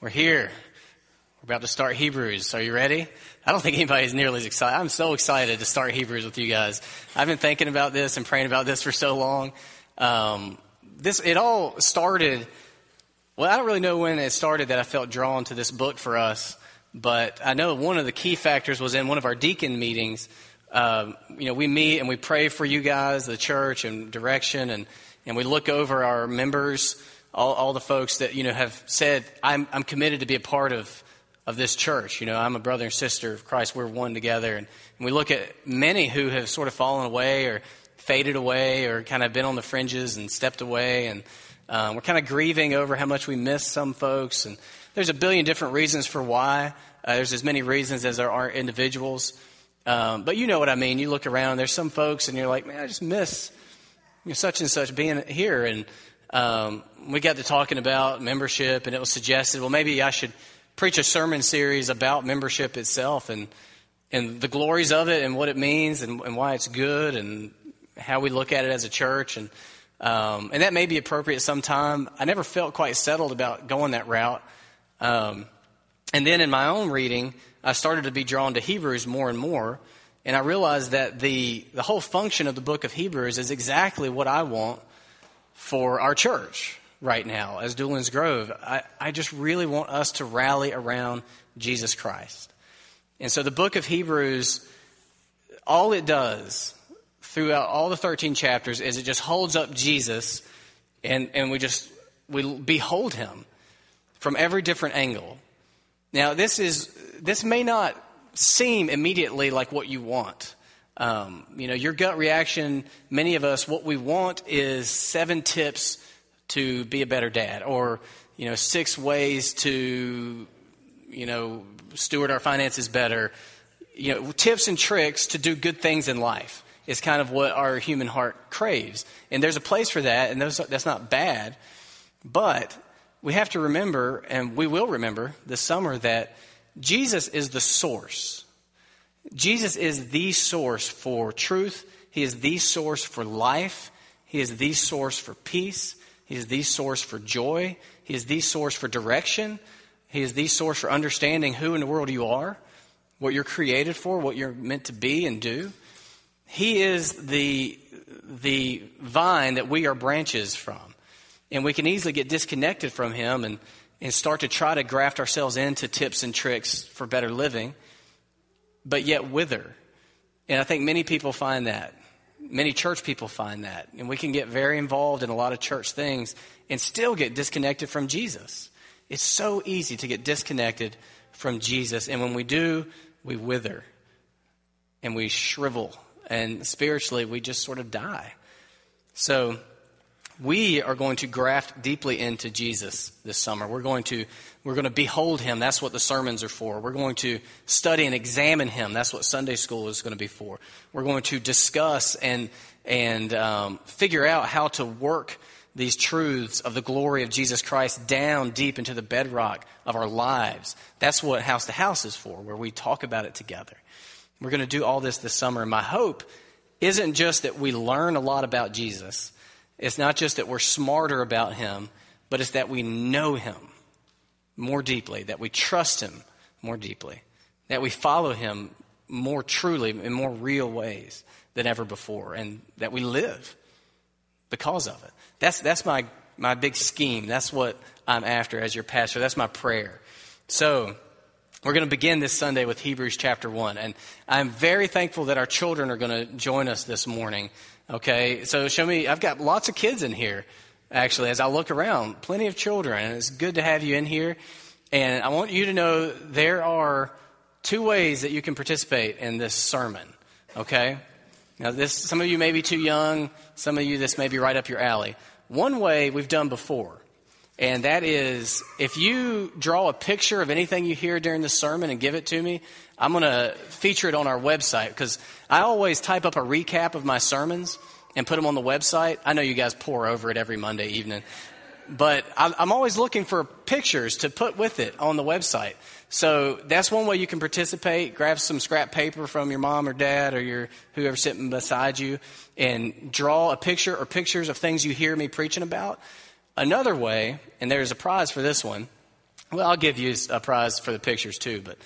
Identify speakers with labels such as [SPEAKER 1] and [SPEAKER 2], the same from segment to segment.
[SPEAKER 1] We're here. We're about to start Hebrews. Are you ready? I don't think anybody's nearly as excited. I'm so excited to start Hebrews with you guys. I've been thinking about this and praying about this for so long. Um, this it all started. Well, I don't really know when it started that I felt drawn to this book for us, but I know one of the key factors was in one of our deacon meetings. Um, you know, we meet and we pray for you guys, the church, and direction, and and we look over our members all, all the folks that you know have said, I'm, I'm committed to be a part of, of this church. You know, I'm a brother and sister of Christ. We're one together. And, and we look at many who have sort of fallen away or faded away or kind of been on the fringes and stepped away. And um, we're kind of grieving over how much we miss some folks. And there's a billion different reasons for why. Uh, there's as many reasons as there are individuals. Um, but you know what I mean. You look around, there's some folks, and you're like, man, I just miss you know, such and such being here. And um, we got to talking about membership, and it was suggested, well, maybe I should preach a sermon series about membership itself and and the glories of it and what it means and, and why it's good and how we look at it as a church and um, and that may be appropriate sometime. I never felt quite settled about going that route. Um, and then in my own reading, I started to be drawn to Hebrews more and more, and I realized that the the whole function of the book of Hebrews is exactly what I want for our church right now as Doolin's Grove. I, I just really want us to rally around Jesus Christ. And so the book of Hebrews, all it does throughout all the 13 chapters is it just holds up Jesus and, and we just we behold him from every different angle. Now, this is this may not seem immediately like what you want. Um, you know, your gut reaction, many of us, what we want is seven tips to be a better dad, or, you know, six ways to, you know, steward our finances better. You know, tips and tricks to do good things in life is kind of what our human heart craves. And there's a place for that, and that's not bad. But we have to remember, and we will remember this summer, that Jesus is the source Jesus is the source for truth. He is the source for life. He is the source for peace. He is the source for joy. He is the source for direction. He is the source for understanding who in the world you are, what you're created for, what you're meant to be and do. He is the, the vine that we are branches from. And we can easily get disconnected from Him and, and start to try to graft ourselves into tips and tricks for better living but yet wither. And I think many people find that. Many church people find that. And we can get very involved in a lot of church things and still get disconnected from Jesus. It's so easy to get disconnected from Jesus. And when we do, we wither and we shrivel. And spiritually, we just sort of die. So, we are going to graft deeply into Jesus this summer. We're going to we're going to behold him. That's what the sermons are for. We're going to study and examine him. That's what Sunday school is going to be for. We're going to discuss and and um, figure out how to work these truths of the glory of Jesus Christ down deep into the bedrock of our lives. That's what House to House is for, where we talk about it together. We're going to do all this this summer. And my hope isn't just that we learn a lot about Jesus it's not just that we're smarter about him, but it's that we know him more deeply, that we trust him more deeply, that we follow him more truly in more real ways than ever before, and that we live because of it. That's, that's my, my big scheme. That's what I'm after as your pastor. That's my prayer. So, we're going to begin this Sunday with Hebrews chapter 1. And I'm very thankful that our children are going to join us this morning. Okay, so show me, I've got lots of kids in here, actually, as I look around, plenty of children, and it's good to have you in here. And I want you to know there are two ways that you can participate in this sermon, okay? Now, this, some of you may be too young, some of you, this may be right up your alley. One way we've done before, and that is if you draw a picture of anything you hear during the sermon and give it to me, I'm going to feature it on our website because I always type up a recap of my sermons and put them on the website. I know you guys pore over it every Monday evening, but I'm always looking for pictures to put with it on the website. So that's one way you can participate. Grab some scrap paper from your mom or dad or your whoever's sitting beside you and draw a picture or pictures of things you hear me preaching about. Another way, and there's a prize for this one, Well, I'll give you a prize for the pictures too, but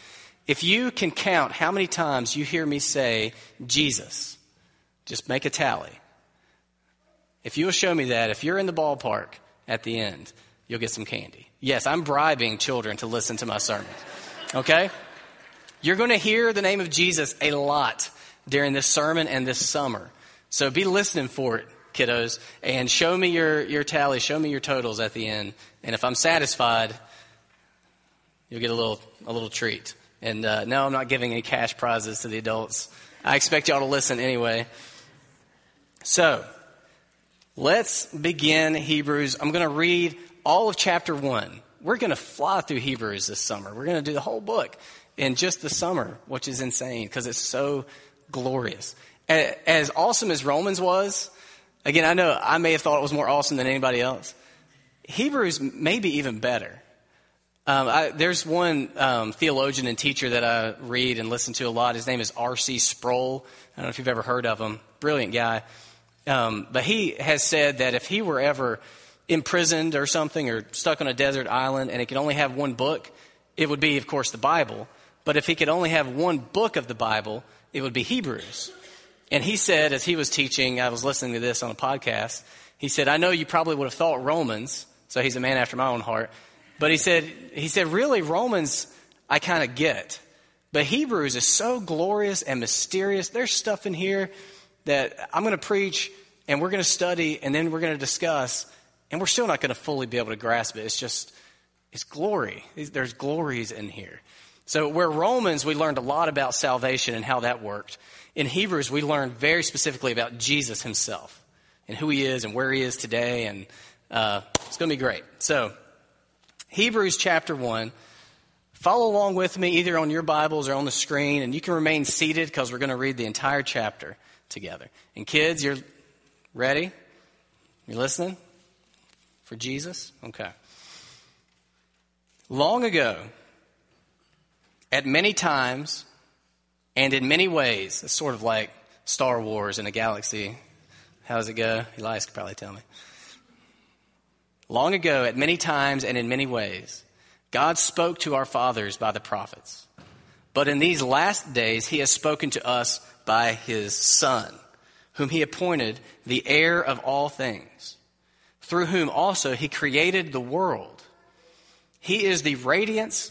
[SPEAKER 1] if you can count how many times you hear me say Jesus, just make a tally. If you will show me that, if you're in the ballpark at the end, you'll get some candy. Yes, I'm bribing children to listen to my sermons. Okay? You're going to hear the name of Jesus a lot during this sermon and this summer. So be listening for it, kiddos, and show me your, your tally, show me your totals at the end. And if I'm satisfied, you'll get a little, a little treat. And uh, no, I'm not giving any cash prizes to the adults. I expect y'all to listen anyway. So, let's begin Hebrews. I'm going to read all of chapter 1. We're going to fly through Hebrews this summer. We're going to do the whole book in just the summer, which is insane because it's so glorious. As awesome as Romans was, again, I know I may have thought it was more awesome than anybody else. Hebrews may be even better. Um, I, there's one um, theologian and teacher that I read and listen to a lot. His name is R.C. Sproul. I don't know if you've ever heard of him. Brilliant guy. Um, but he has said that if he were ever imprisoned or something or stuck on a desert island and he could only have one book, it would be, of course, the Bible. But if he could only have one book of the Bible, it would be Hebrews. And he said, as he was teaching, I was listening to this on a podcast, he said, I know you probably would have thought Romans, so he's a man after my own heart. But he said, he said, really, Romans, I kind of get. But Hebrews is so glorious and mysterious. There's stuff in here that I'm going to preach and we're going to study and then we're going to discuss, and we're still not going to fully be able to grasp it. It's just, it's glory. There's glories in here. So, where Romans, we learned a lot about salvation and how that worked. In Hebrews, we learned very specifically about Jesus himself and who he is and where he is today, and uh, it's going to be great. So, Hebrews chapter 1. Follow along with me either on your Bibles or on the screen, and you can remain seated because we're going to read the entire chapter together. And kids, you're ready? You're listening for Jesus? Okay. Long ago, at many times and in many ways, it's sort of like Star Wars in a galaxy. How does it go? Elias could probably tell me. Long ago, at many times and in many ways, God spoke to our fathers by the prophets. But in these last days, he has spoken to us by his Son, whom he appointed the heir of all things, through whom also he created the world. He is the radiance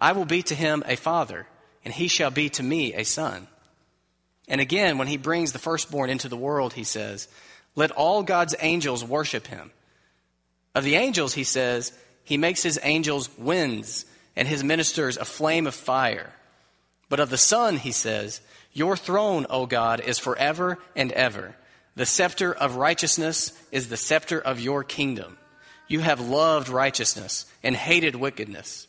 [SPEAKER 1] I will be to him a father, and he shall be to me a son. And again, when he brings the firstborn into the world, he says, let all God's angels worship him. Of the angels, he says, he makes his angels winds and his ministers a flame of fire. But of the Son, he says, Your throne, O God, is forever and ever. The scepter of righteousness is the scepter of your kingdom. You have loved righteousness and hated wickedness.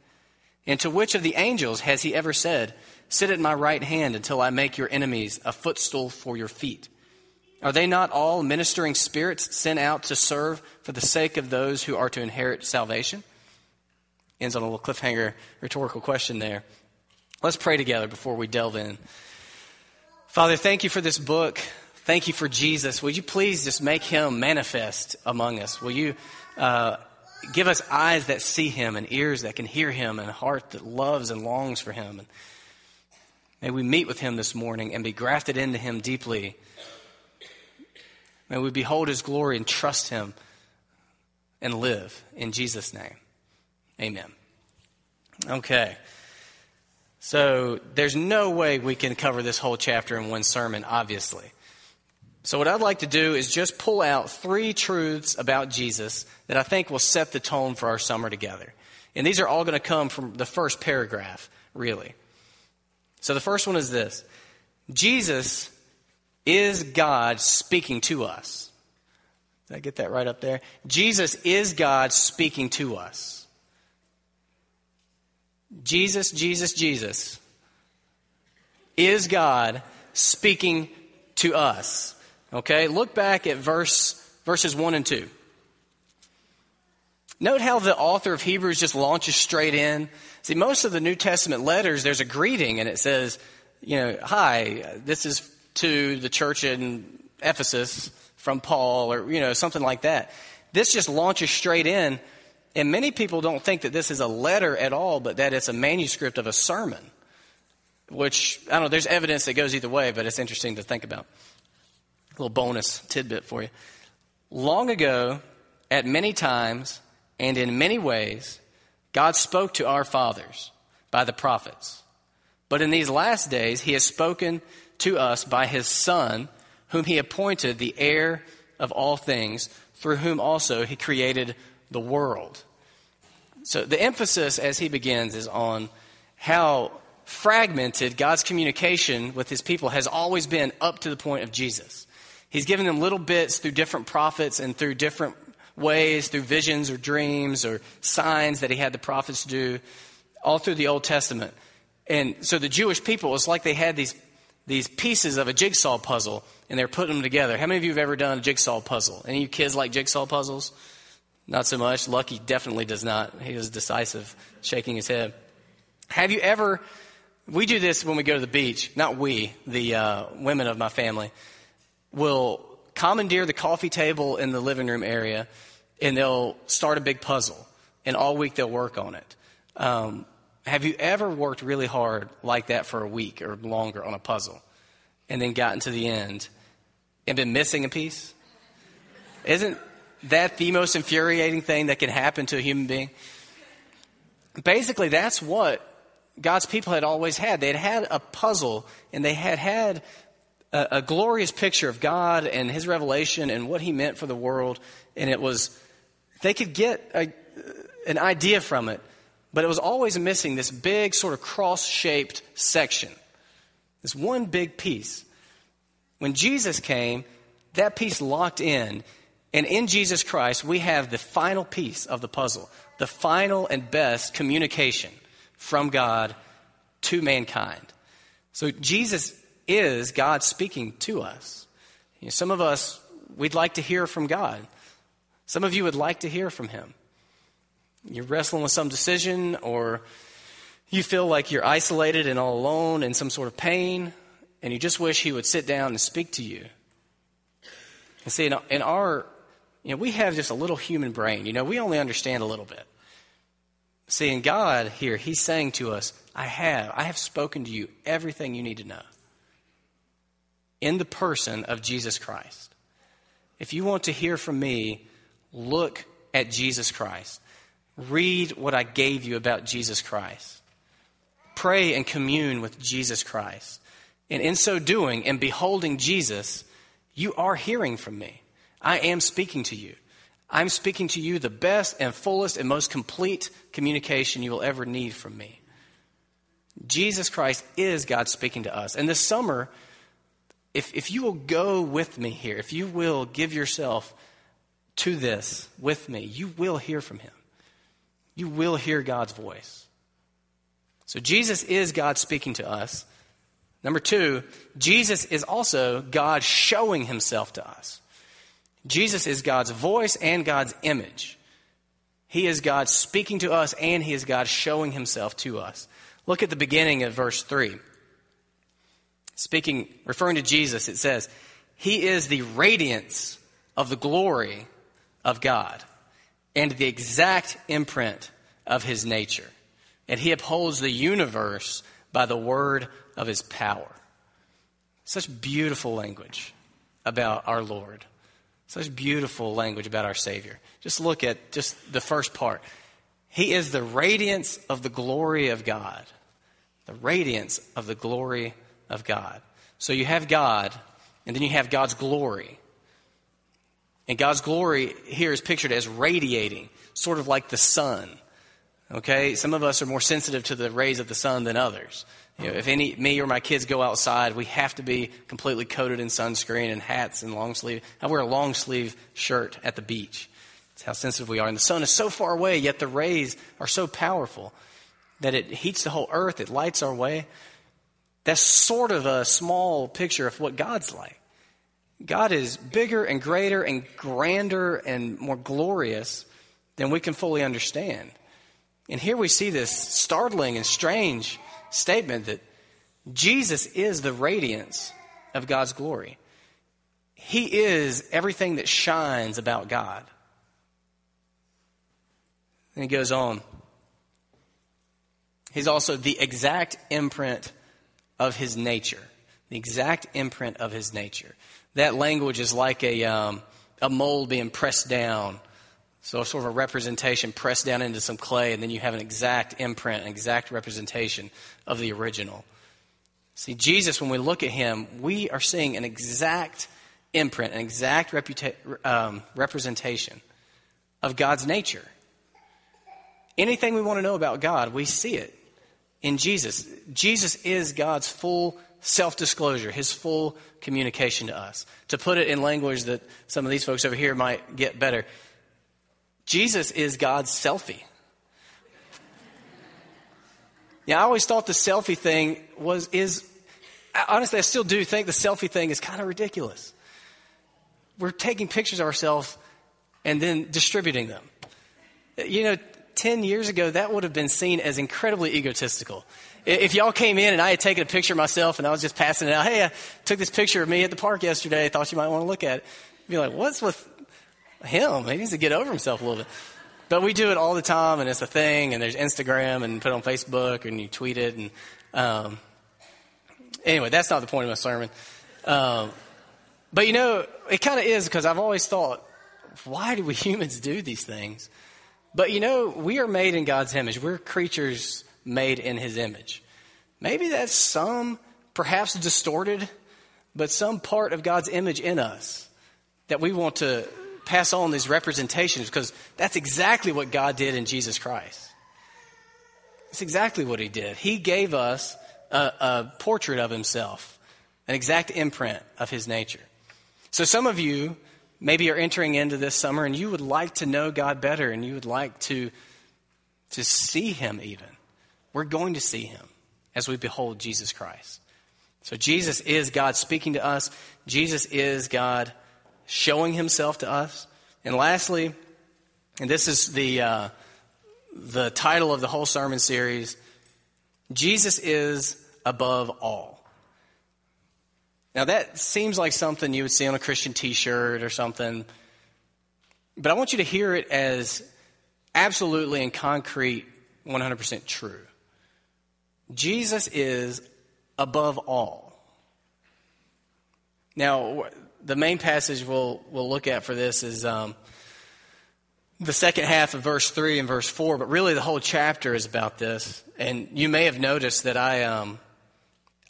[SPEAKER 1] And to which of the angels has he ever said, Sit at my right hand until I make your enemies a footstool for your feet? Are they not all ministering spirits sent out to serve for the sake of those who are to inherit salvation? Ends on a little cliffhanger rhetorical question there. Let's pray together before we delve in. Father, thank you for this book. Thank you for Jesus. Would you please just make him manifest among us? Will you uh, give us eyes that see him and ears that can hear him and a heart that loves and longs for him? And may we meet with him this morning and be grafted into him deeply May we behold his glory and trust him and live in Jesus' name. Amen. Okay. So there's no way we can cover this whole chapter in one sermon, obviously. So, what I'd like to do is just pull out three truths about Jesus that I think will set the tone for our summer together. And these are all going to come from the first paragraph, really. So, the first one is this Jesus is God speaking to us. Did I get that right up there? Jesus is God speaking to us. Jesus, Jesus, Jesus is God speaking to us. Okay, look back at verse verses 1 and 2. Note how the author of Hebrews just launches straight in. See, most of the New Testament letters, there's a greeting and it says, you know, hi, this is to the church in Ephesus from Paul or, you know, something like that. This just launches straight in. And many people don't think that this is a letter at all, but that it's a manuscript of a sermon, which, I don't know, there's evidence that goes either way, but it's interesting to think about. A little bonus tidbit for you. Long ago, at many times and in many ways, God spoke to our fathers by the prophets. But in these last days, He has spoken to us by His Son, whom He appointed the heir of all things, through whom also He created the world. So the emphasis as He begins is on how fragmented God's communication with His people has always been up to the point of Jesus. He's given them little bits through different prophets and through different ways, through visions or dreams or signs that he had the prophets do, all through the Old Testament. And so the Jewish people, it's like they had these, these pieces of a jigsaw puzzle and they're putting them together. How many of you have ever done a jigsaw puzzle? Any of you kids like jigsaw puzzles? Not so much. Lucky definitely does not. He is decisive, shaking his head. Have you ever, we do this when we go to the beach, not we, the uh, women of my family will commandeer the coffee table in the living room area and they'll start a big puzzle. And all week they'll work on it. Um, have you ever worked really hard like that for a week or longer on a puzzle and then gotten to the end and been missing a piece? Isn't that the most infuriating thing that can happen to a human being? Basically, that's what God's people had always had. They had had a puzzle and they had had a, a glorious picture of God and His revelation and what He meant for the world. And it was, they could get a, an idea from it, but it was always missing this big, sort of cross shaped section. This one big piece. When Jesus came, that piece locked in. And in Jesus Christ, we have the final piece of the puzzle, the final and best communication from God to mankind. So Jesus is God speaking to us. You know, some of us, we'd like to hear from God. Some of you would like to hear from Him. You're wrestling with some decision, or you feel like you're isolated and all alone in some sort of pain, and you just wish He would sit down and speak to you. And see, in our, you know, we have just a little human brain. You know, we only understand a little bit. See, in God here, He's saying to us, I have, I have spoken to you everything you need to know in the person of Jesus Christ. If you want to hear from me, look at Jesus Christ. Read what I gave you about Jesus Christ. Pray and commune with Jesus Christ. And in so doing and beholding Jesus, you are hearing from me. I am speaking to you. I'm speaking to you the best and fullest and most complete communication you will ever need from me. Jesus Christ is God speaking to us. And this summer, if, if you will go with me here, if you will give yourself to this with me, you will hear from him. You will hear God's voice. So Jesus is God speaking to us. Number two, Jesus is also God showing himself to us. Jesus is God's voice and God's image. He is God speaking to us and he is God showing himself to us. Look at the beginning of verse 3 speaking, referring to Jesus, it says, He is the radiance of the glory of God and the exact imprint of His nature. And He upholds the universe by the word of His power. Such beautiful language about our Lord. Such beautiful language about our Savior. Just look at just the first part. He is the radiance of the glory of God The radiance of the glory of God. So you have God, and then you have God's glory. And God's glory here is pictured as radiating, sort of like the sun. Okay? Some of us are more sensitive to the rays of the sun than others. You know, if any me or my kids go outside, we have to be completely coated in sunscreen and hats and long sleeve. I wear a long sleeve shirt at the beach. That's how sensitive we are. And the sun is so far away, yet the rays are so powerful that it heats the whole earth, it lights our way. That's sort of a small picture of what God's like. God is bigger and greater and grander and more glorious than we can fully understand. And here we see this startling and strange statement that Jesus is the radiance of God's glory. He is everything that shines about God. And he goes on. He's also the exact imprint of his nature. The exact imprint of his nature. That language is like a, um, a mold being pressed down. So, sort of a representation pressed down into some clay, and then you have an exact imprint, an exact representation of the original. See, Jesus, when we look at him, we are seeing an exact imprint, an exact reputa- um, representation of God's nature. Anything we want to know about God, we see it in Jesus. Jesus is God's full self disclosure, his full communication to us. To put it in language that some of these folks over here might get better, Jesus is God's selfie. Yeah, I always thought the selfie thing was is honestly I still do think the selfie thing is kind of ridiculous. We're taking pictures of ourselves and then distributing them. You know, 10 years ago that would have been seen as incredibly egotistical. If y'all came in and I had taken a picture of myself and I was just passing it out, hey, I took this picture of me at the park yesterday. I thought you might want to look at it. You'd be like, what's with him? He needs to get over himself a little bit. But we do it all the time, and it's a thing. And there's Instagram, and put it on Facebook, and you tweet it. And um, anyway, that's not the point of my sermon. Um, but you know, it kind of is because I've always thought, why do we humans do these things? But you know, we are made in God's image. We're creatures made in his image. Maybe that's some, perhaps distorted, but some part of God's image in us that we want to pass on these representations because that's exactly what God did in Jesus Christ. It's exactly what he did. He gave us a, a portrait of himself, an exact imprint of his nature. So some of you maybe you're entering into this summer and you would like to know God better and you would like to, to see him even. We're going to see him as we behold Jesus Christ. So Jesus is God speaking to us. Jesus is God showing himself to us. And lastly, and this is the, uh, the title of the whole sermon series Jesus is above all. Now, that seems like something you would see on a Christian t shirt or something, but I want you to hear it as absolutely and concrete, 100% true. Jesus is above all. Now, the main passage we'll, we'll look at for this is um, the second half of verse 3 and verse 4, but really the whole chapter is about this. And you may have noticed that I, um,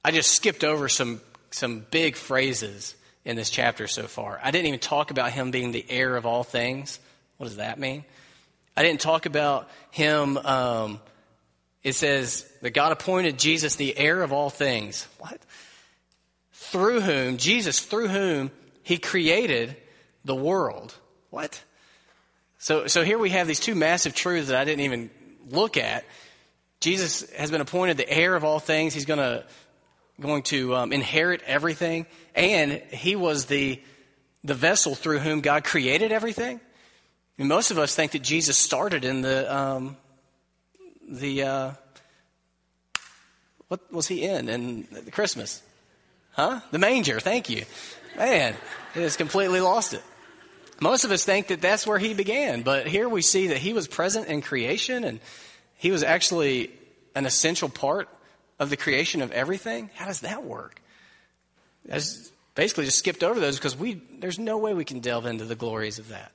[SPEAKER 1] I just skipped over some, some big phrases in this chapter so far. I didn't even talk about him being the heir of all things. What does that mean? I didn't talk about him um, it says that God appointed Jesus the heir of all things. What? Through whom, Jesus, through whom he created the world. What? So, so here we have these two massive truths that I didn't even look at. Jesus has been appointed the heir of all things. He's going to going to um, inherit everything, and he was the the vessel through whom God created everything. And most of us think that Jesus started in the um, the uh, what was he in in the Christmas? Huh? The manger. Thank you, man. He has completely lost it. Most of us think that that's where he began, but here we see that he was present in creation and he was actually an essential part of the creation of everything. How does that work? I basically just skipped over those because we there's no way we can delve into the glories of that.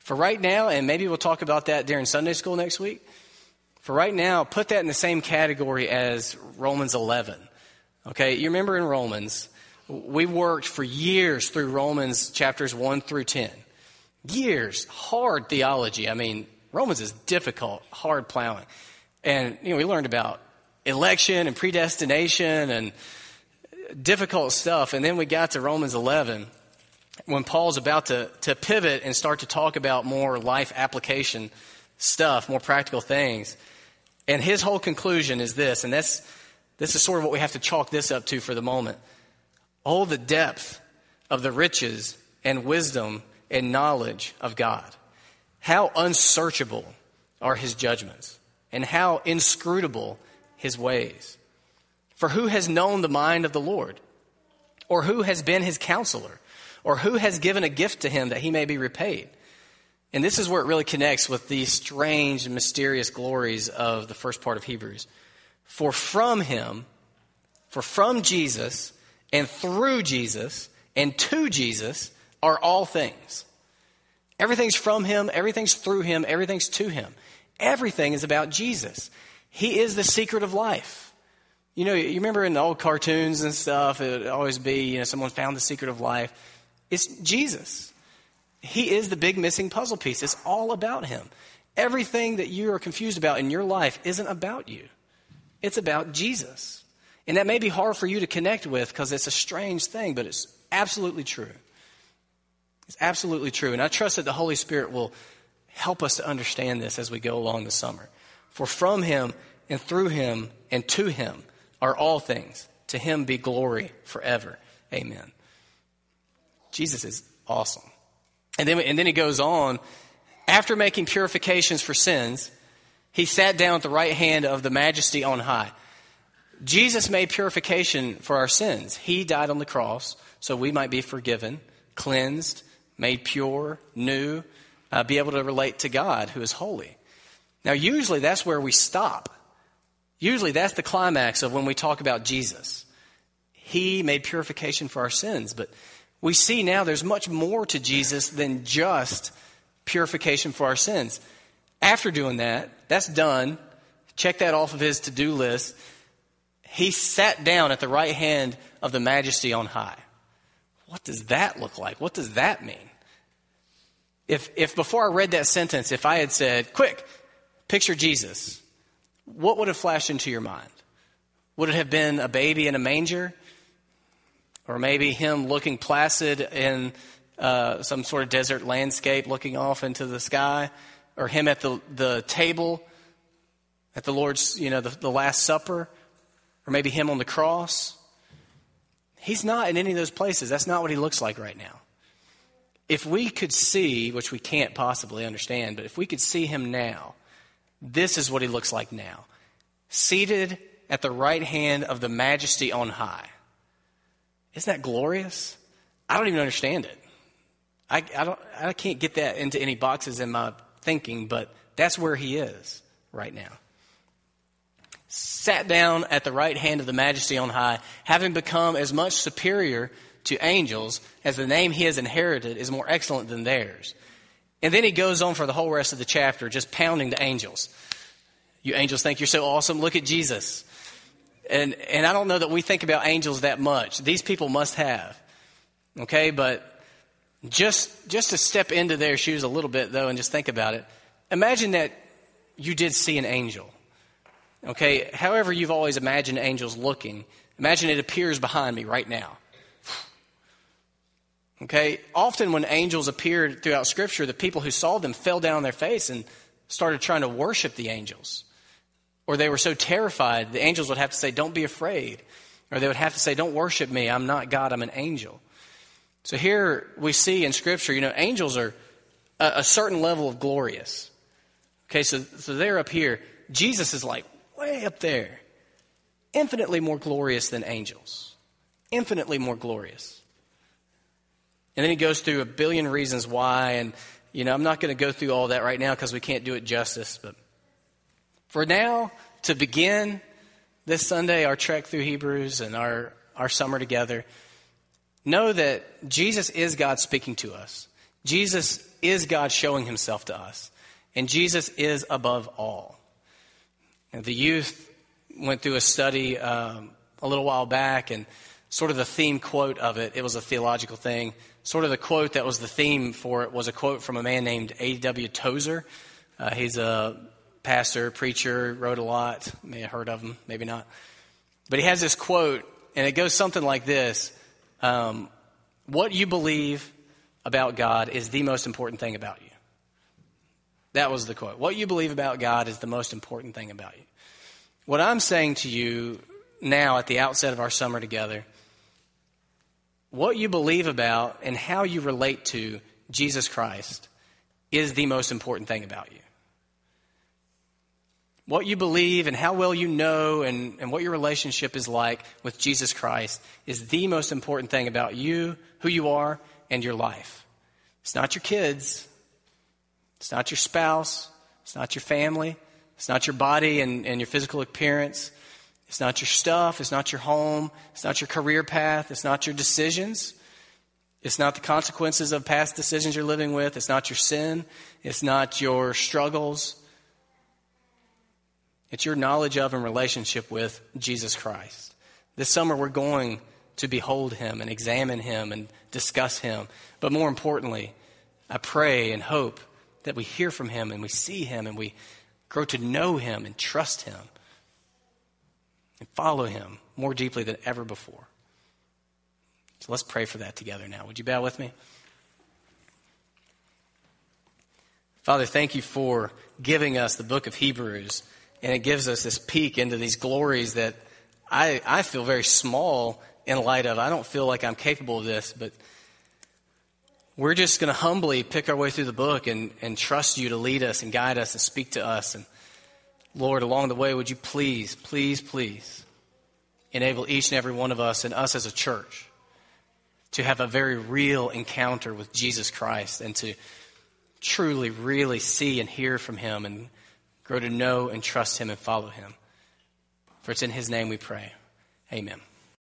[SPEAKER 1] For right now, and maybe we'll talk about that during Sunday school next week. For right now, put that in the same category as Romans 11. Okay, you remember in Romans, we worked for years through Romans chapters 1 through 10. Years, hard theology. I mean, Romans is difficult, hard plowing. And, you know, we learned about election and predestination and difficult stuff. And then we got to Romans 11 when Paul's about to, to pivot and start to talk about more life application stuff, more practical things. And his whole conclusion is this, and that's, this is sort of what we have to chalk this up to for the moment. Oh, the depth of the riches and wisdom and knowledge of God. How unsearchable are his judgments, and how inscrutable his ways. For who has known the mind of the Lord? Or who has been his counselor? Or who has given a gift to him that he may be repaid? And this is where it really connects with these strange and mysterious glories of the first part of Hebrews. For from him, for from Jesus, and through Jesus, and to Jesus are all things. Everything's from him, everything's through him, everything's to him. Everything is about Jesus. He is the secret of life. You know, you remember in the old cartoons and stuff, it would always be, you know, someone found the secret of life. It's Jesus. He is the big missing puzzle piece. It's all about Him. Everything that you are confused about in your life isn't about you, it's about Jesus. And that may be hard for you to connect with because it's a strange thing, but it's absolutely true. It's absolutely true. And I trust that the Holy Spirit will help us to understand this as we go along the summer. For from Him and through Him and to Him are all things. To Him be glory forever. Amen. Jesus is awesome. And then, and then he goes on, after making purifications for sins, he sat down at the right hand of the majesty on high. Jesus made purification for our sins. He died on the cross so we might be forgiven, cleansed, made pure, new, uh, be able to relate to God who is holy. Now, usually that's where we stop. Usually that's the climax of when we talk about Jesus. He made purification for our sins, but we see now there's much more to Jesus than just purification for our sins. After doing that, that's done. Check that off of his to do list. He sat down at the right hand of the majesty on high. What does that look like? What does that mean? If, if before I read that sentence, if I had said, quick, picture Jesus, what would have flashed into your mind? Would it have been a baby in a manger? Or maybe him looking placid in uh, some sort of desert landscape looking off into the sky? Or him at the, the table at the Lord's, you know, the, the Last Supper? Or maybe him on the cross? He's not in any of those places. That's not what he looks like right now. If we could see, which we can't possibly understand, but if we could see him now, this is what he looks like now. Seated at the right hand of the majesty on high. Isn't that glorious? I don't even understand it. I, I, don't, I can't get that into any boxes in my thinking, but that's where he is right now. Sat down at the right hand of the majesty on high, having become as much superior to angels as the name he has inherited is more excellent than theirs. And then he goes on for the whole rest of the chapter, just pounding the angels. You angels think you're so awesome. Look at Jesus. And, and I don't know that we think about angels that much. These people must have. Okay, but just, just to step into their shoes a little bit, though, and just think about it. Imagine that you did see an angel. Okay, however you've always imagined angels looking, imagine it appears behind me right now. Okay, often when angels appeared throughout Scripture, the people who saw them fell down on their face and started trying to worship the angels or they were so terrified, the angels would have to say, Don't be afraid. Or they would have to say, Don't worship me. I'm not God, I'm an angel. So here we see in Scripture, you know, angels are a, a certain level of glorious. Okay, so, so they're up here. Jesus is like way up there, infinitely more glorious than angels, infinitely more glorious. And then he goes through a billion reasons why, and you know, I'm not going to go through all that right now because we can't do it justice, but for now, to begin this Sunday, our trek through Hebrews and our, our summer together, know that Jesus is God speaking to us. Jesus is God showing himself to us. And Jesus is above all. And the youth went through a study um, a little while back, and sort of the theme quote of it, it was a theological thing. Sort of the quote that was the theme for it was a quote from a man named A.W. Tozer. Uh, he's a pastor, preacher, wrote a lot. May have heard of him, maybe not. But he has this quote, and it goes something like this um, What you believe about God is the most important thing about you. That was the quote. What you believe about God is the most important thing about you. What I'm saying to you now at the outset of our summer together, what you believe about and how you relate to Jesus Christ is the most important thing about you. What you believe and how well you know and, and what your relationship is like with Jesus Christ is the most important thing about you, who you are, and your life. It's not your kids, it's not your spouse, it's not your family, it's not your body and, and your physical appearance, it's not your stuff, it's not your home, it's not your career path, it's not your decisions. It's not the consequences of past decisions you're living with. It's not your sin. It's not your struggles. It's your knowledge of and relationship with Jesus Christ. This summer, we're going to behold him and examine him and discuss him. But more importantly, I pray and hope that we hear from him and we see him and we grow to know him and trust him and follow him more deeply than ever before. So let's pray for that together now. Would you bow with me? Father, thank you for giving us the book of Hebrews and it gives us this peek into these glories that I, I feel very small in light of. I don't feel like I'm capable of this, but we're just going to humbly pick our way through the book and, and trust you to lead us and guide us and speak to us. And Lord, along the way, would you please, please, please enable each and every one of us and us as a church to have a very real encounter with Jesus Christ and to truly, really see and hear from him and grow to know and trust him and follow him. For it's in his name we pray. Amen.